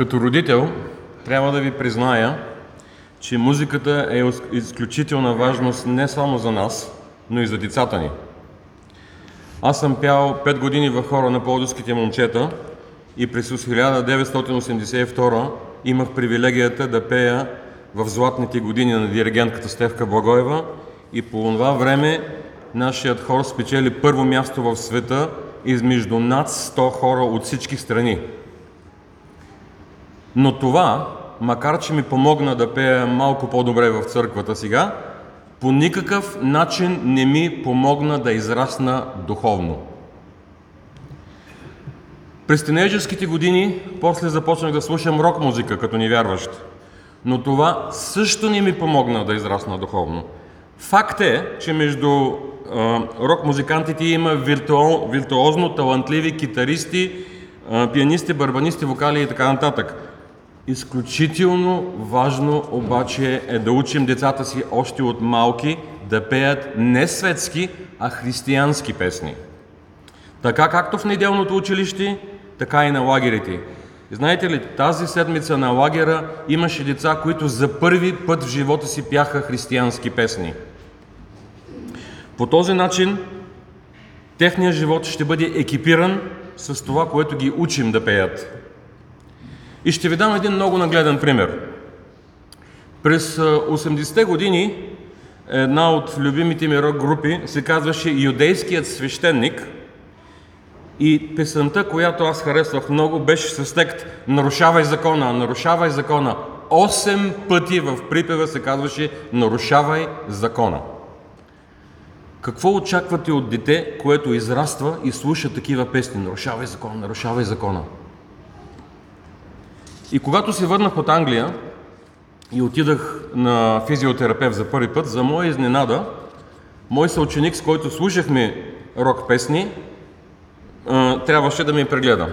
Като родител трябва да ви призная, че музиката е изключителна важност не само за нас, но и за децата ни. Аз съм пял 5 години в хора на Плодовските момчета и през 1982 имах привилегията да пея в златните години на диригентката Стевка Благоева и по това време нашият хор спечели първо място в света измежду над 100 хора от всички страни. Но това, макар че ми помогна да пея малко по-добре в църквата сега, по никакъв начин не ми помогна да израсна духовно. През тинейджерските години после започнах да слушам рок музика като невярващ. Но това също не ми помогна да израсна духовно. Факт е, че между рок музикантите има виртуо, виртуозно талантливи китаристи, пианисти, барбанисти, вокали и така нататък. Изключително важно обаче е да учим децата си още от малки да пеят не светски, а християнски песни. Така както в неделното училище, така и на лагерите. Знаете ли, тази седмица на лагера имаше деца, които за първи път в живота си пяха християнски песни. По този начин техният живот ще бъде екипиран с това, което ги учим да пеят. И ще ви дам един много нагледен пример. През 80-те години една от любимите ми рок групи се казваше Юдейският свещеник и песента, която аз харесвах много, беше с текст Нарушавай закона, нарушавай закона. Осем пъти в припева се казваше Нарушавай закона. Какво очаквате от дете, което израства и слуша такива песни? Нарушавай закона, нарушавай закона. И когато се върнах от Англия и отидах на физиотерапевт за първи път, за моя изненада, мой съученик, с който слушахме рок песни, трябваше да ми прегледа.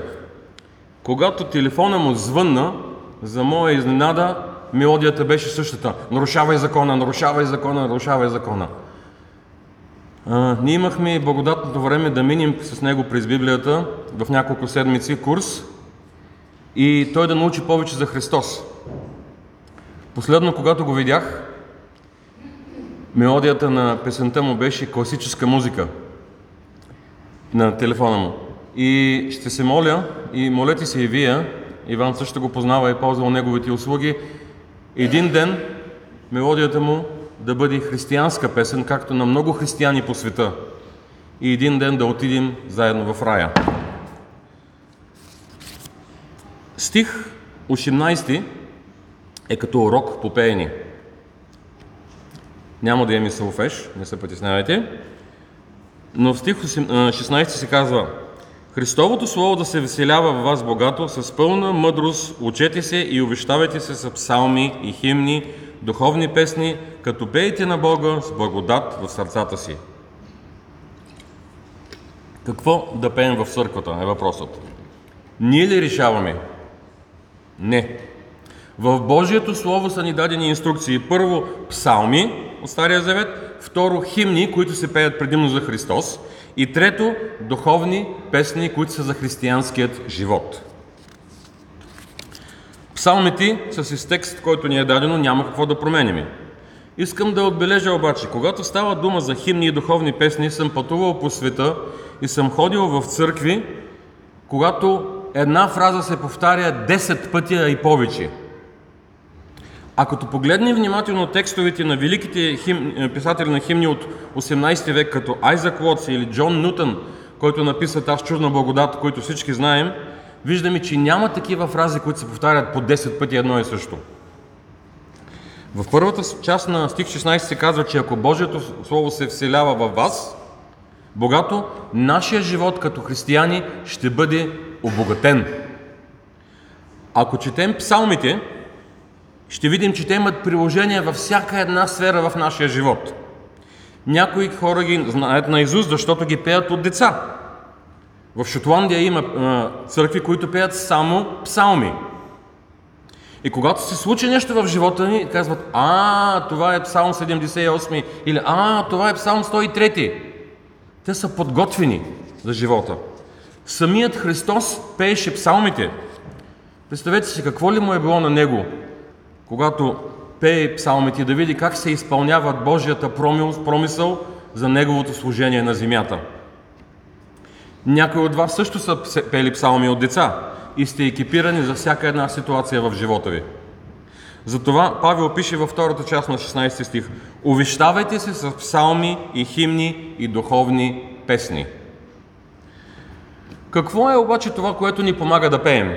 Когато телефона му звънна, за моя изненада, мелодията беше същата. Нарушавай закона, нарушавай закона, нарушавай закона. Ние имахме благодатното време да минем с него през Библията в няколко седмици курс и той да научи повече за Христос. Последно, когато го видях, мелодията на песента му беше класическа музика на телефона му. И ще се моля, и молете се и вие, Иван също го познава и е ползвал неговите услуги, един ден мелодията му да бъде християнска песен, както на много християни по света. И един ден да отидем заедно в рая. Стих 18 е като урок по пеене. Няма да имаме сълфеш, не се притеснявайте. Но в стих 16 се казва Христовото Слово да се веселява в вас богато, с пълна мъдрост учете се и увещавайте се с псалми и химни, духовни песни, като пеете на Бога с благодат в сърцата си. Какво да пеем в църквата е въпросът. Ние ли решаваме? Не. В Божието Слово са ни дадени инструкции. Първо, псалми от Стария Завет, второ, химни, които се пеят предимно за Христос и трето, духовни песни, които са за християнският живот. Псалмите с текст, който ни е дадено, няма какво да променим. Искам да отбележа обаче, когато става дума за химни и духовни песни, съм пътувал по света и съм ходил в църкви, когато една фраза се повтаря 10 пъти и повече. А като погледнем внимателно текстовете на великите хим... писатели на химни от 18 век, като Айзак Уотс или Джон Нютън, който написа тази чудна благодат, който всички знаем, виждаме, че няма такива фрази, които се повтарят по 10 пъти едно и също. В първата част на стих 16 се казва, че ако Божието Слово се вселява във вас, богато, нашия живот като християни ще бъде обогатен. Ако четем псалмите, ще видим, че те имат приложение във всяка една сфера в нашия живот. Някои хора ги знаят на Изус, защото ги пеят от деца. В Шотландия има църкви, които пеят само псалми. И когато се случи нещо в живота ни, казват, а, това е псалм 78 или а, това е псалм 103. Те са подготвени за живота. Самият Христос пееше псалмите. Представете си какво ли му е било на него, когато пее псалмите да види как се изпълнява Божията промисъл за неговото служение на земята. Някои от вас също са пели псалми от деца и сте екипирани за всяка една ситуация в живота ви. Затова Павел пише във втората част на 16 стих Увещавайте се с псалми и химни и духовни песни. Какво е обаче това, което ни помага да пеем?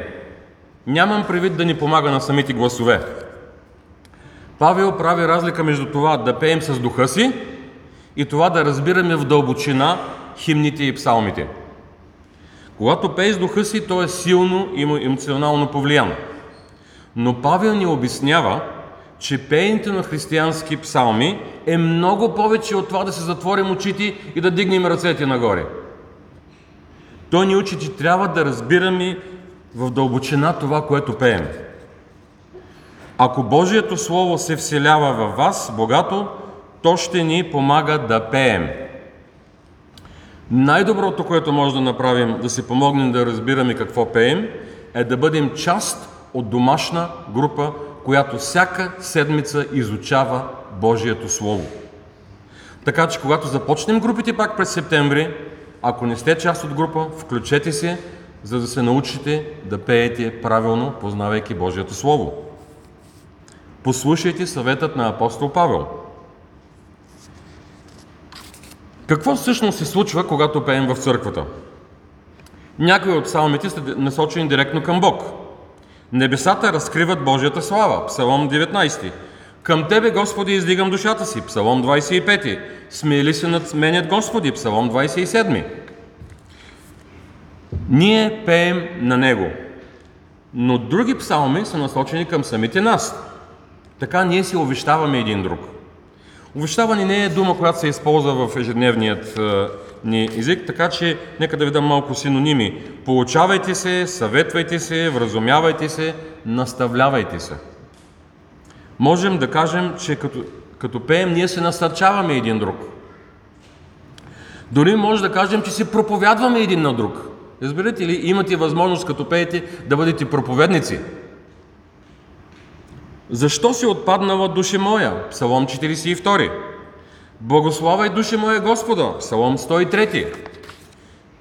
Нямам предвид да ни помага на самите гласове. Павел прави разлика между това да пеем с духа си и това да разбираме в дълбочина химните и псалмите. Когато пее с духа си, то е силно и емоционално повлияно. Но Павел ни обяснява, че пеенето на християнски псалми е много повече от това да се затворим очите и да дигнем ръцете нагоре. Той ни учи, че трябва да разбираме в дълбочина това, което пеем. Ако Божието Слово се вселява във вас богато, то ще ни помага да пеем. Най-доброто, което може да направим, да си помогнем да разбираме какво пеем, е да бъдем част от домашна група, която всяка седмица изучава Божието Слово. Така че, когато започнем групите пак през септември, ако не сте част от група, включете се, за да се научите да пеете правилно, познавайки Божието Слово. Послушайте съветът на апостол Павел. Какво всъщност се случва, когато пеем в църквата? Някои от псалмите са насочени директно към Бог. Небесата разкриват Божията слава. Псалом 19. Към Тебе, Господи, издигам душата си. Псалом 25. Смели се над менят Господи. Псалом 27. Ние пеем на Него. Но други псалми са насочени към самите нас. Така ние си увещаваме един друг. Увещаване не е дума, която се използва в ежедневният е, ни език, така че нека да ви дам малко синоними. Получавайте се, съветвайте се, вразумявайте се, наставлявайте се. Можем да кажем, че като, като пеем, ние се насърчаваме един друг. Дори може да кажем, че се проповядваме един на друг. Разбирате ли? Имате възможност, като пеете, да бъдете проповедници. Защо си отпаднала душа моя? Псалом 42. Благославай душа моя Господа. Псалом 103.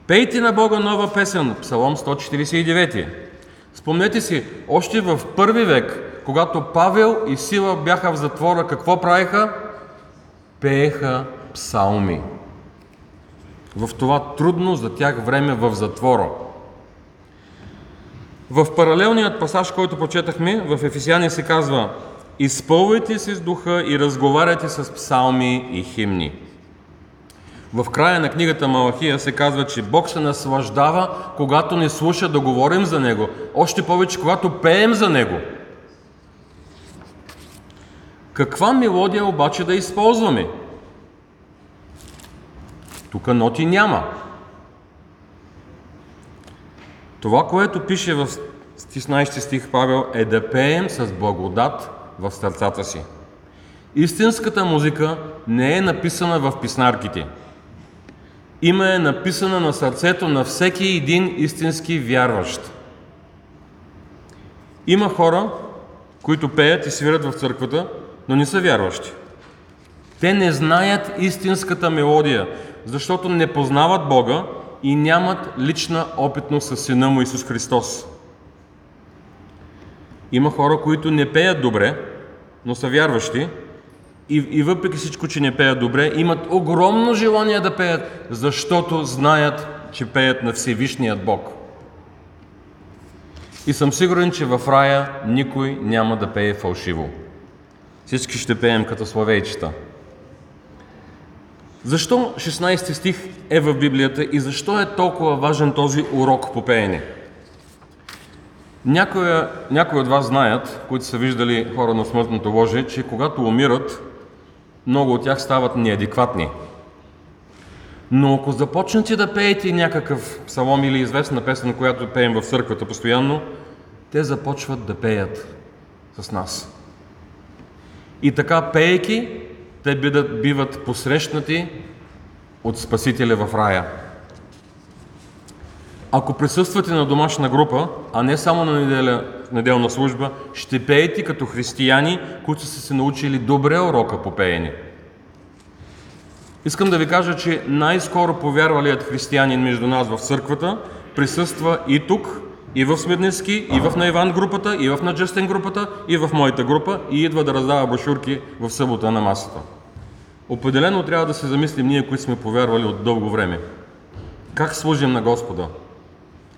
Пейте на Бога нова песен. Псалом 149. Спомнете си, още в първи век, когато Павел и Сила бяха в затвора, какво правиха? Пееха псалми. В това трудно за тях време в затвора. В паралелният пасаж, който почетахме, в Ефесяни се казва Изпълвайте се с духа и разговаряйте с псалми и химни. В края на книгата Малахия се казва, че Бог се наслаждава, когато не слуша да говорим за Него. Още повече, когато пеем за Него. Каква мелодия обаче да използваме? Тук ноти няма. Това, което пише в 16 стих Павел е да пеем с благодат в сърцата си. Истинската музика не е написана в писнарките. Има е написана на сърцето на всеки един истински вярващ. Има хора, които пеят и свират в църквата, но не са вярващи. Те не знаят истинската мелодия, защото не познават Бога и нямат лична опитност с Сина му Исус Христос. Има хора, които не пеят добре, но са вярващи и, и въпреки всичко, че не пеят добре, имат огромно желание да пеят, защото знаят, че пеят на Всевишният Бог. И съм сигурен, че в рая никой няма да пее фалшиво. Всички ще пеем като славейчета. Защо 16 стих е в Библията и защо е толкова важен този урок по пеене? Някои, от вас знаят, които са виждали хора на смъртното ложе, че когато умират, много от тях стават неадекватни. Но ако започнете да пеете някакъв псалом или известна песен, която пеем в църквата постоянно, те започват да пеят с нас. И така, пеейки, те биват, посрещнати от Спасителя в рая. Ако присъствате на домашна група, а не само на неделя, неделна служба, ще пеете като християни, които са се научили добре урока по пеене. Искам да ви кажа, че най-скоро повярвалият християнин между нас в църквата присъства и тук, и в Смирненски, и в на Иван групата, и в на Джестен групата, и в моята група, и идва да раздава брошурки в събота на масата. Определено трябва да се замислим ние, които сме повярвали от дълго време. Как служим на Господа?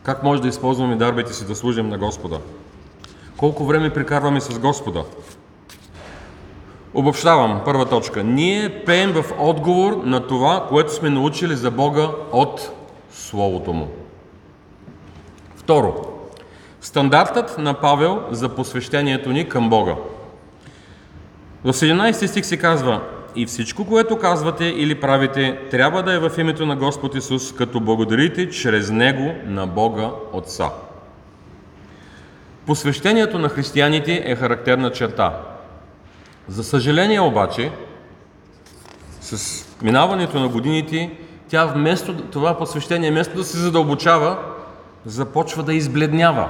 Как може да използваме дарбите си да служим на Господа? Колко време прикарваме с Господа? Обобщавам, първа точка. Ние пеем в отговор на това, което сме научили за Бога от Словото Му. Второ, стандартът на Павел за посвещението ни към Бога. В 17 стих се казва И всичко, което казвате или правите, трябва да е в името на Господ Исус, като благодарите чрез Него на Бога Отца. Посвещението на християните е характерна черта. За съжаление обаче, с минаването на годините, тя вместо това посвещение, вместо да се задълбочава, започва да избледнява.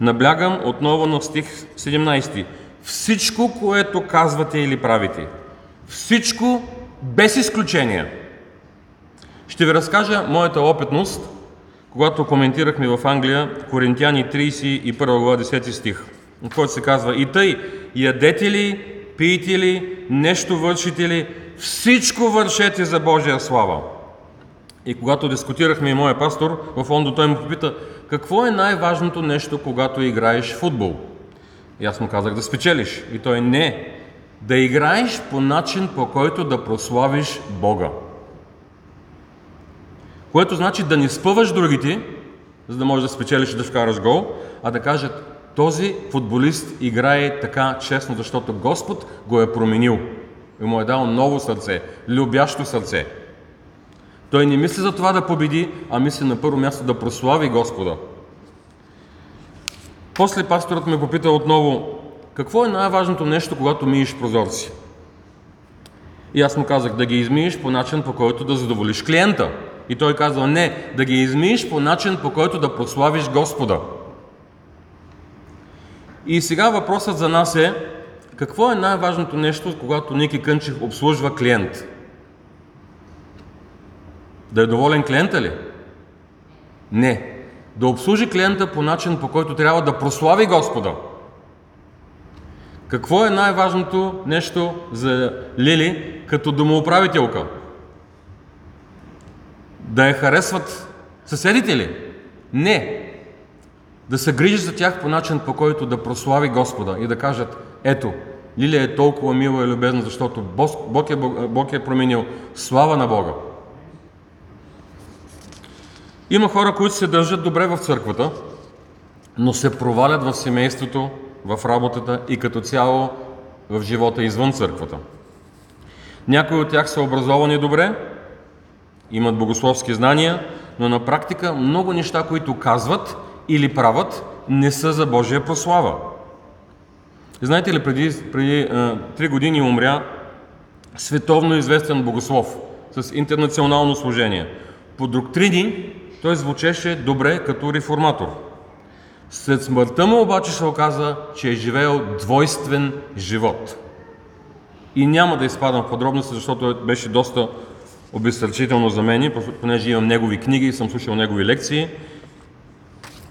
Наблягам отново на стих 17. Всичко, което казвате или правите, всичко без изключение. Ще ви разкажа моята опитност, когато коментирахме в Англия Коринтияни 31 глава 10 стих, който се казва И тъй, ядете ли, пиете ли, нещо вършите ли, всичко вършете за Божия слава. И когато дискутирахме и моя пастор, в фондо той му попита, какво е най-важното нещо, когато играеш футбол? И аз му казах да спечелиш. И той не. Да играеш по начин, по който да прославиш Бога. Което значи да не спъваш другите, за да можеш да спечелиш и да вкараш гол, а да кажат, този футболист играе така честно, защото Господ го е променил и му е дал ново сърце, любящо сърце. Той не мисли за това да победи, а мисли на първо място да прослави Господа. После пасторът ме попита отново, какво е най-важното нещо, когато миеш прозорци? И аз му казах да ги измиеш по начин, по който да задоволиш клиента. И той казва, не, да ги измиеш по начин, по който да прославиш Господа. И сега въпросът за нас е, какво е най-важното нещо, когато Ники Кънчев обслужва клиент? Да е доволен клиента ли? Не. Да обслужи клиента по начин, по който трябва да прослави Господа. Какво е най-важното нещо за Лили като домоуправителка? Да я харесват съседите ли? Не. Да се грижи за тях по начин, по който да прослави Господа и да кажат, ето, Лилия е толкова мила и любезна, защото Бог е, Бог е променил слава на Бога. Има хора, които се държат добре в църквата, но се провалят в семейството, в работата и като цяло в живота извън църквата. Някои от тях са образовани добре, имат богословски знания, но на практика много неща, които казват или правят, не са за Божия прослава. Знаете ли, преди, преди три години умря световно известен богослов с интернационално служение. По доктрини той звучеше добре като реформатор. След смъртта му обаче се оказа, че е живеел двойствен живот. И няма да изпадам в подробности, защото беше доста обезсърчително за мен, понеже имам негови книги и съм слушал негови лекции.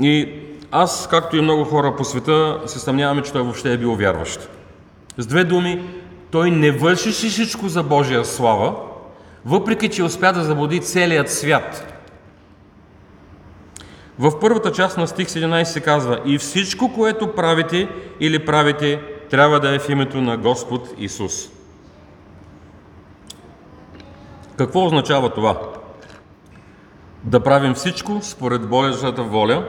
И аз, както и много хора по света, се съмняваме, че той въобще е бил вярващ. С две думи, той не вършеше всичко за Божия слава, въпреки че успя да заблуди целият свят. В първата част на стих 17 се казва И всичко, което правите или правите, трябва да е в името на Господ Исус. Какво означава това? Да правим всичко според Божията воля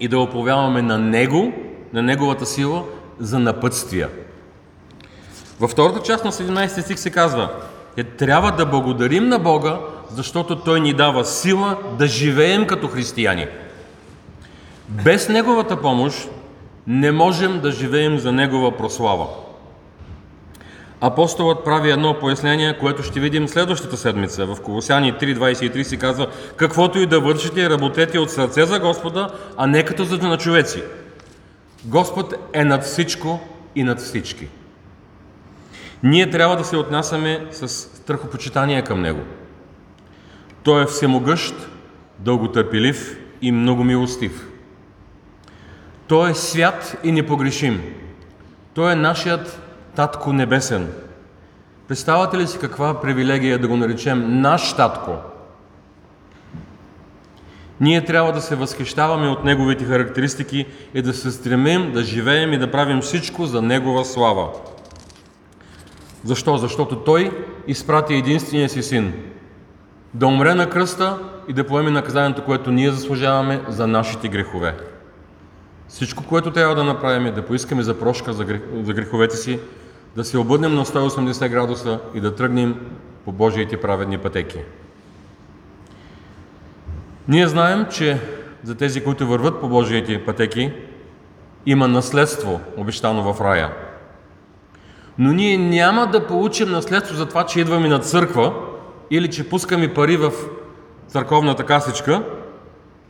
и да оповяваме на Него, на Неговата сила за напътствия. Във втората част на 17 стих се казва е, трябва да благодарим на Бога, защото Той ни дава сила да живеем като християни. Без Неговата помощ не можем да живеем за Негова прослава. Апостолът прави едно пояснение, което ще видим следващата седмица. В Колосяни 3.23 си казва Каквото и да вършите, работете от сърце за Господа, а не като за на човеци. Господ е над всичко и над всички. Ние трябва да се отнасяме с страхопочитание към Него. Той е всемогъщ, дълготърпелив и много милостив. Той е свят и непогрешим. Той е нашият Татко Небесен. Представате ли си каква привилегия да го наречем наш Татко? Ние трябва да се възхищаваме от Неговите характеристики и да се стремим да живеем и да правим всичко за Негова слава. Защо? Защото Той изпрати единствения си син да умре на кръста и да поеме наказанието, което ние заслужаваме за нашите грехове. Всичко, което трябва да направим е да поискаме за прошка за, грех, за греховете си, да се обърнем на 180 градуса и да тръгнем по Божиите праведни пътеки. Ние знаем, че за тези, които върват по Божиите пътеки, има наследство, обещано в рая. Но ние няма да получим наследство за това, че идваме на църква или че пускаме пари в църковната касичка,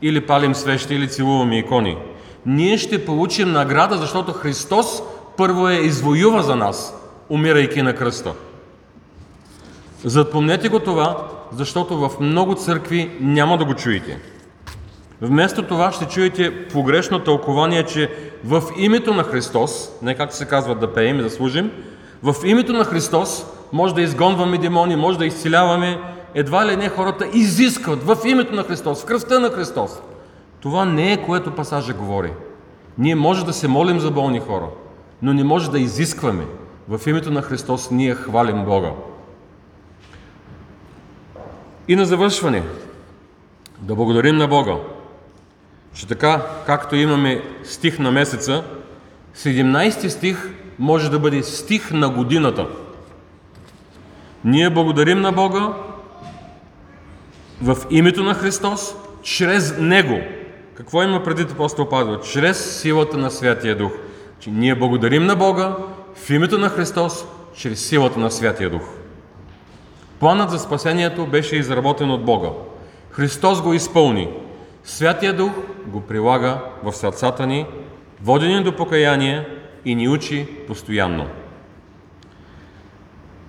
или палим свещи, или целуваме икони. Ние ще получим награда, защото Христос първо е извоюва за нас, умирайки на кръста. Запомнете го това, защото в много църкви няма да го чуете. Вместо това ще чуете погрешно тълкование, че в името на Христос, не както се казва да пеем и да служим, в името на Христос може да изгонваме демони, може да изцеляваме. Едва ли не хората изискват в името на Христос, в кръвта на Христос. Това не е което пасажа говори. Ние може да се молим за болни хора, но не може да изискваме. В името на Христос ние хвалим Бога. И на завършване, да благодарим на Бога, че така, както имаме стих на месеца, 17 стих може да бъде стих на годината. Ние благодарим на Бога в името на Христос, чрез Него. Какво има преди апостол Павел? Чрез силата на Святия Дух. Че ние благодарим на Бога в името на Христос, чрез силата на Святия Дух. Планът за спасението беше изработен от Бога. Христос го изпълни. Святия Дух го прилага в сърцата ни, водени до покаяние и ни учи постоянно.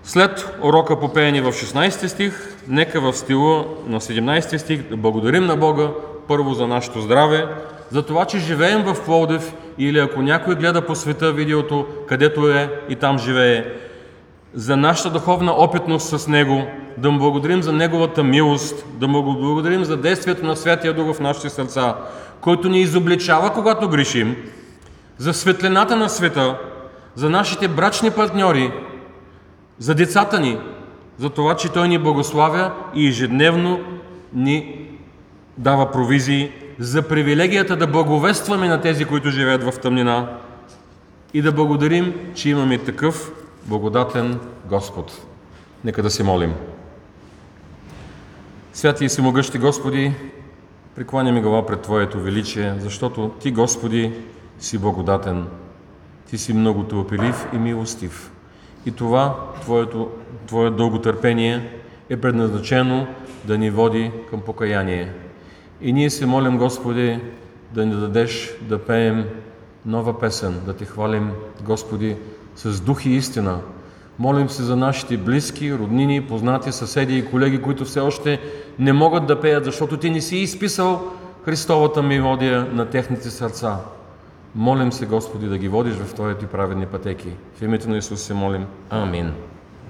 След урока по пеене в 16 стих, нека в стила на 17 стих да благодарим на Бога първо за нашето здраве, за това, че живеем в Пловдив или ако някой гледа по света видеото, където е и там живее, за нашата духовна опитност с Него, да му благодарим за Неговата милост, да му благодарим за действието на Святия Дух в нашите сърца, който ни изобличава, когато грешим, за светлината на света, за нашите брачни партньори, за децата ни, за това, че Той ни благославя и ежедневно ни дава провизии, за привилегията да благовестваме на тези, които живеят в тъмнина и да благодарим, че имаме такъв благодатен Господ. Нека да се молим. Святи и всемогъщи Господи, прикланяме глава пред Твоето величие, защото Ти, Господи, си благодатен. Ти си много тълпелив и милостив. И това, Твоето, Твое дълготърпение е предназначено да ни води към покаяние. И ние се молим, Господи, да ни дадеш да пеем нова песен, да Те хвалим, Господи, с дух и истина. Молим се за нашите близки, роднини, познати, съседи и колеги, които все още не могат да пеят, защото Ти не си изписал Христовата мелодия на техните сърца. Молим се, Господи, да ги водиш в Твоите праведни пътеки. В името на Исус се молим. Амин.